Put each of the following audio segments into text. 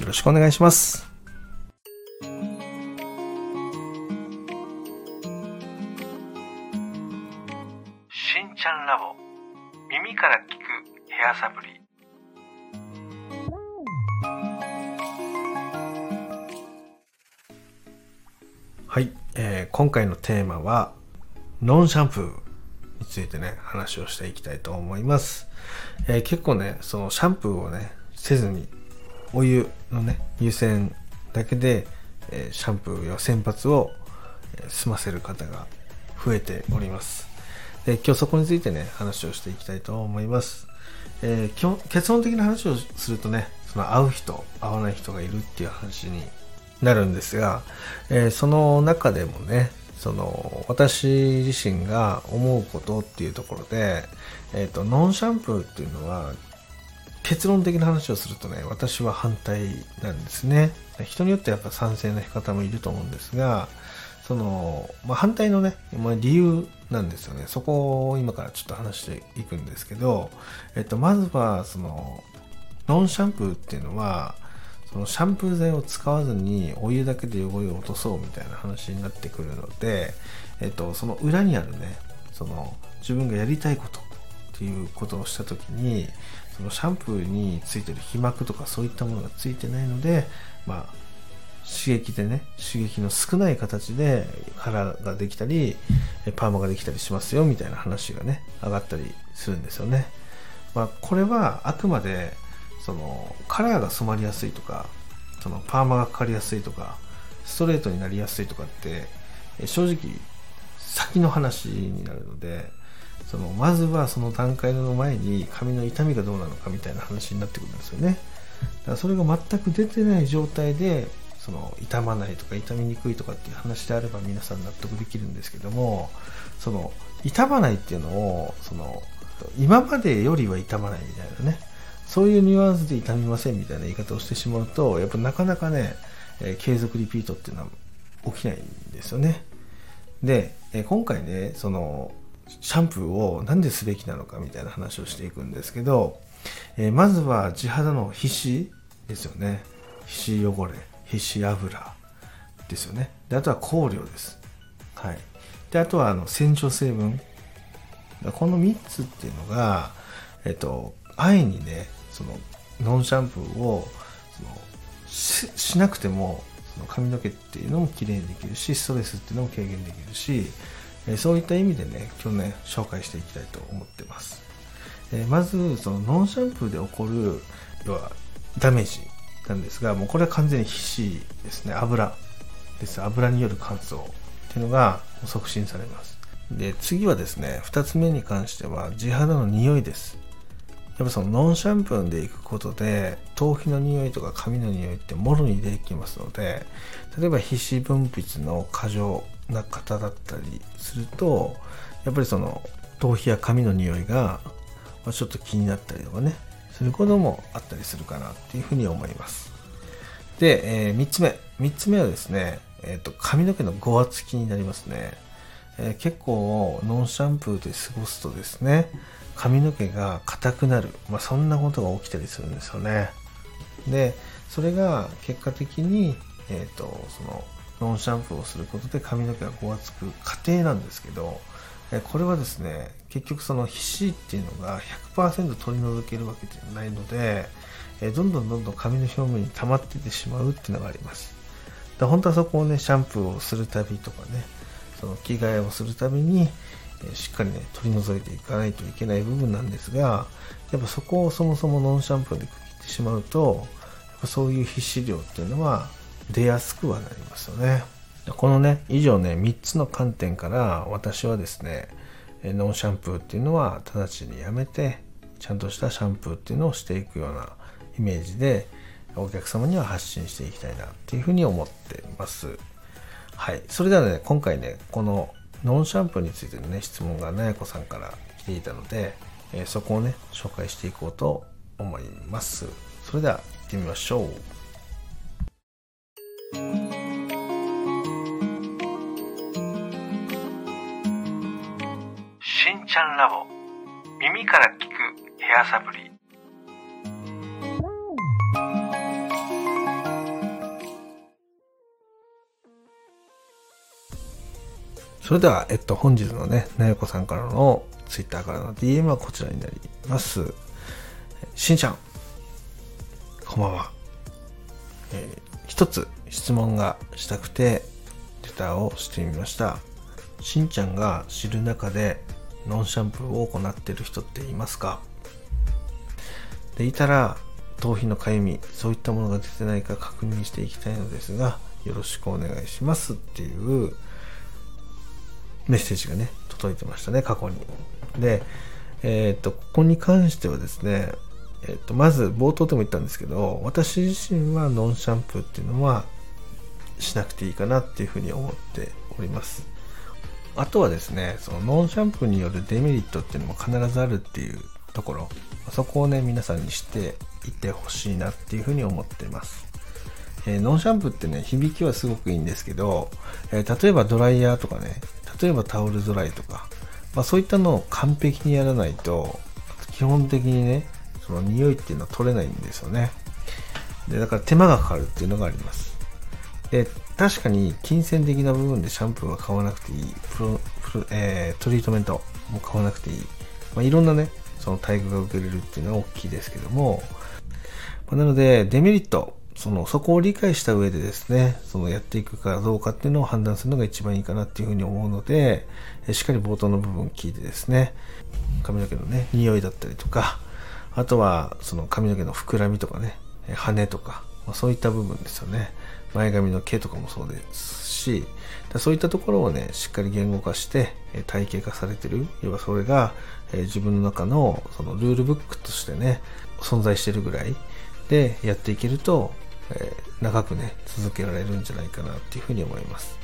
よろしくお願いします。しんちゃんラボ耳から聞くヘアサプリはい、えー、今回のテーマはノンシャンプーについてね話をしていきたいと思います、えー、結構ねそのシャンプーをねせずにお湯のね湯煎だけで、え、シャンプーや洗髪を済ませる方が増えております。で今日そこについてね話をしていきたいと思います、えー、今日結論的な話をするとねその会う人会わない人がいるっていう話になるんですが、えー、その中でもねその私自身が思うことっていうところで、えーとノンシャンプーっていうのは結論的な話をするとね、私は反対なんですね。人によってやっぱ賛成の方もいると思うんですが、その、まあ、反対のね、ま、理由なんですよね。そこを今からちょっと話していくんですけど、えっと、まずは、その、ノンシャンプーっていうのは、そのシャンプー剤を使わずにお湯だけで汚れを落とそうみたいな話になってくるので、えっと、その裏にあるね、その自分がやりたいことっていうことをした時に、そのシャンプーについてる皮膜とかそういったものがついてないので、まあ、刺激でね、刺激の少ない形で腹ができたり、パーマができたりしますよみたいな話がね、上がったりするんですよね。まあ、これはあくまで、その、カラーが染まりやすいとか、そのパーマがかかりやすいとか、ストレートになりやすいとかって、正直、先の話になるので、そのまずはその段階の前に髪の痛みがどうなのかみたいな話になってくるんですよね。だからそれが全く出てない状態でその痛まないとか痛みにくいとかっていう話であれば皆さん納得できるんですけどもその痛まないっていうのをその今までよりは痛まないみたいなね。そういうニュアンスで痛みませんみたいな言い方をしてしまうとやっぱなかなかね、えー、継続リピートっていうのは起きないんですよね。で、えー、今回ねそのシャンプーを何ですべきなのかみたいな話をしていくんですけど、えー、まずは地肌の皮脂ですよね。皮脂汚れ皮脂油ですよね。であとは香料です。はい。であとはあの洗浄成分。この3つっていうのがえっと安易にねそのノンシャンプーをそのしなくてもその髪の毛っていうのも綺麗にできるしストレスっていうのも軽減できるしえそういった意味でね、今日ね、紹介していきたいと思ってます。えまず、そのノンシャンプーで起こる、要はダメージなんですが、もうこれは完全に皮脂ですね、油です。油による乾燥っていうのが促進されます。で、次はですね、2つ目に関しては、地肌の匂いです。やっぱそのノンシャンプーでいくことで頭皮の匂いとか髪の匂いってもろに出てきますので例えば皮脂分泌の過剰な方だったりするとやっぱりその頭皮や髪の匂いがちょっと気になったりとかねすることもあったりするかなっていうふうに思います。で、えー、3つ目。3つ目はですね、えーと、髪の毛のごわつきになりますね、えー、結構ノンシャンプーで過ごすとですね髪の毛が硬くなる、まあ、そんなことが起きたりするんですよね。でそれが結果的に、えーとそのノンシャンプーをすることで髪の毛がごわつく過程なんですけど、えこれはですね、結局その皮脂っていうのが100%取り除けるわけではないので、えどんどんどんどん髪の表面に溜まっててしまうっていうのがあります。で本当はそこをね、シャンプーをするたびとかね、その着替えをするたびに、えしっかりね、取り除いていかないといけない部分なんですが、やっぱそこをそもそもノンシャンプーで区切ってしまうと、やっぱそういう皮脂量っていうのは出やすくはなりますよね。このね、以上ね、3つの観点から私はですね、ノンシャンプーっていうのは直ちにやめて、ちゃんとしたシャンプーっていうのをしていくようなイメージで、お客様には発信していきたいなっていうふうに思ってます。はい。それではね今回ねこのノンシャンプーについてのね質問がなやこさんから来ていたので、え、そこをね紹介していこうと思います。それでは行ってみましょう。しんちゃんラボ耳から聞くヘアサプリそれでは、えっと、本日のね、なよこさんからのツイッターからの DM はこちらになります。しんちゃん、こんばんは。えー、一つ質問がしたくて、レターをしてみました。しんちゃんが知る中で、ノンシャンプーを行ってる人っていますか？でいたら、頭皮のかゆみ、そういったものが出てないか確認していきたいのですが、よろしくお願いしますっていうメッセージがね、届いてましたね、過去に。で、えっ、と、ここに関してはですね、えっ、と、まず冒頭でも言ったんですけど、私自身はノンシャンプーっていうのはしなくていいかなっていうふうに思っております。あとはですね、そのノンシャンプーによるデメリットっていうのも必ずあるっていうところ、そこをね、皆さんにしていってほしいなっていうふうに思っています。えー、ノンシャンプーってね、響きはすごくいいんですけど、えー、例えばドライヤーとかね、例えばタオルドライとか、まあ、そういったのを完璧にやらないと、基本的にね、その匂いっていうのは取れないんですよね。で、だから手間がかかるっていうのがあります。で、確かに金銭的な部分でシャンプーは買わなくていい、プロ、プロえー、トリートメントも買わなくていい。まあ、いろんなね、その待遇が受けれるっていうのは大きいですけども、まあ、なので、デメリット、その、そこを理解した上でですね、そのやっていくかどうかっていうのを判断するのが一番いいかなっていうふうに思うので、しっかり冒頭の部分聞いてですね、髪の毛のね、匂いだったりとか、あとは、その髪の毛の膨らみとかね、羽とか、まあ、そういった部分ですよね。前髪の毛とかもそうですし、そういったところをね、しっかり言語化して、体系化されてる。要はそれが、自分の中のそのルールブックとしてね、存在してるぐらいでやっていけると、え、長くね、続けられるんじゃないかなっていうふうに思います。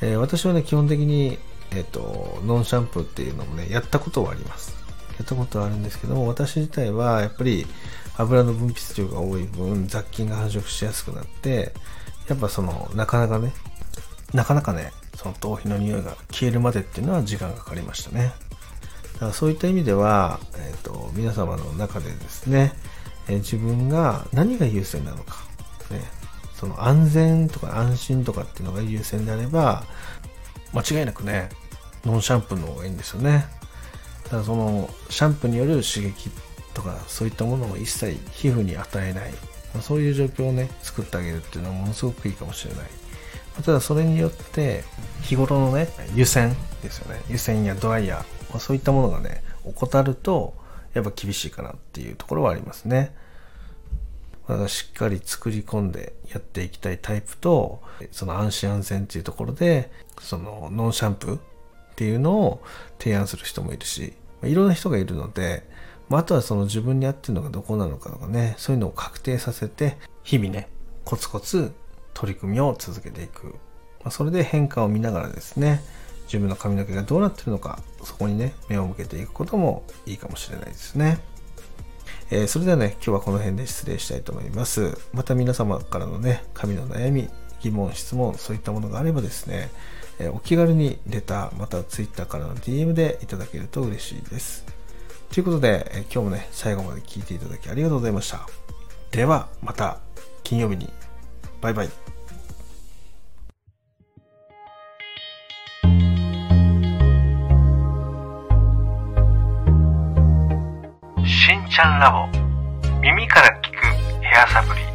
え、私はね、基本的に、えっ、ー、と、ノンシャンプーっていうのもね、やったことはあります。やったことはあるんですけども、私自体はやっぱり油の分泌量が多い分、雑菌が繁殖しやすくなって、やっぱその、なかなかね、なかなかね、その頭皮の匂いが消えるまでっていうのは時間がかかりましたね。だからそういった意味では、えっ、ー、と、皆様の中でですね、えー、自分が何が優先なのか、ね、その安全とか安心とかっていうのが優先であれば、間違いなくね、ノンシャンプーの方がいいんですよね。ただその、シャンプーによる刺激とか、そういったものを一切皮膚に与えない、まあ、そういう状況をね、作ってあげるっていうのはものすごくいいかもしれない。まただそれによって、日頃のね、湯煎ですよね。湯煎やドライヤー、まあ、そういったものがね、怠ると、やっぱ厳しいかなっていうところはありますね。だしっかり作り込んでやっていきたいタイプと、その安心安全っていうところで、そのノンシャンプーっていうのを提案する人もいるし、いろんな人がいるので、まあ、とはその自分に合ってるのがどこなのかとかね、そういうのを確定させて、日々ね、コツコツ取り組みを続けていく。まあ、それで変化を見ながらですね、自分の髪の毛がどうなってるのか、そこにね、目を向けていくこともいいかもしれないですね。えー、それではね、今日はこの辺で失礼したいと思います。また皆様からのね、髪の悩み、疑問、質問、そういったものがあればですね、えー、お気軽にレター、また Twitter からの DM でいただけると嬉しいです。ということで、今日もね、最後まで聞いていただきありがとうございました。では、また金曜日に。バイバイ。しんちゃんラボ耳から聞くヘアサプリ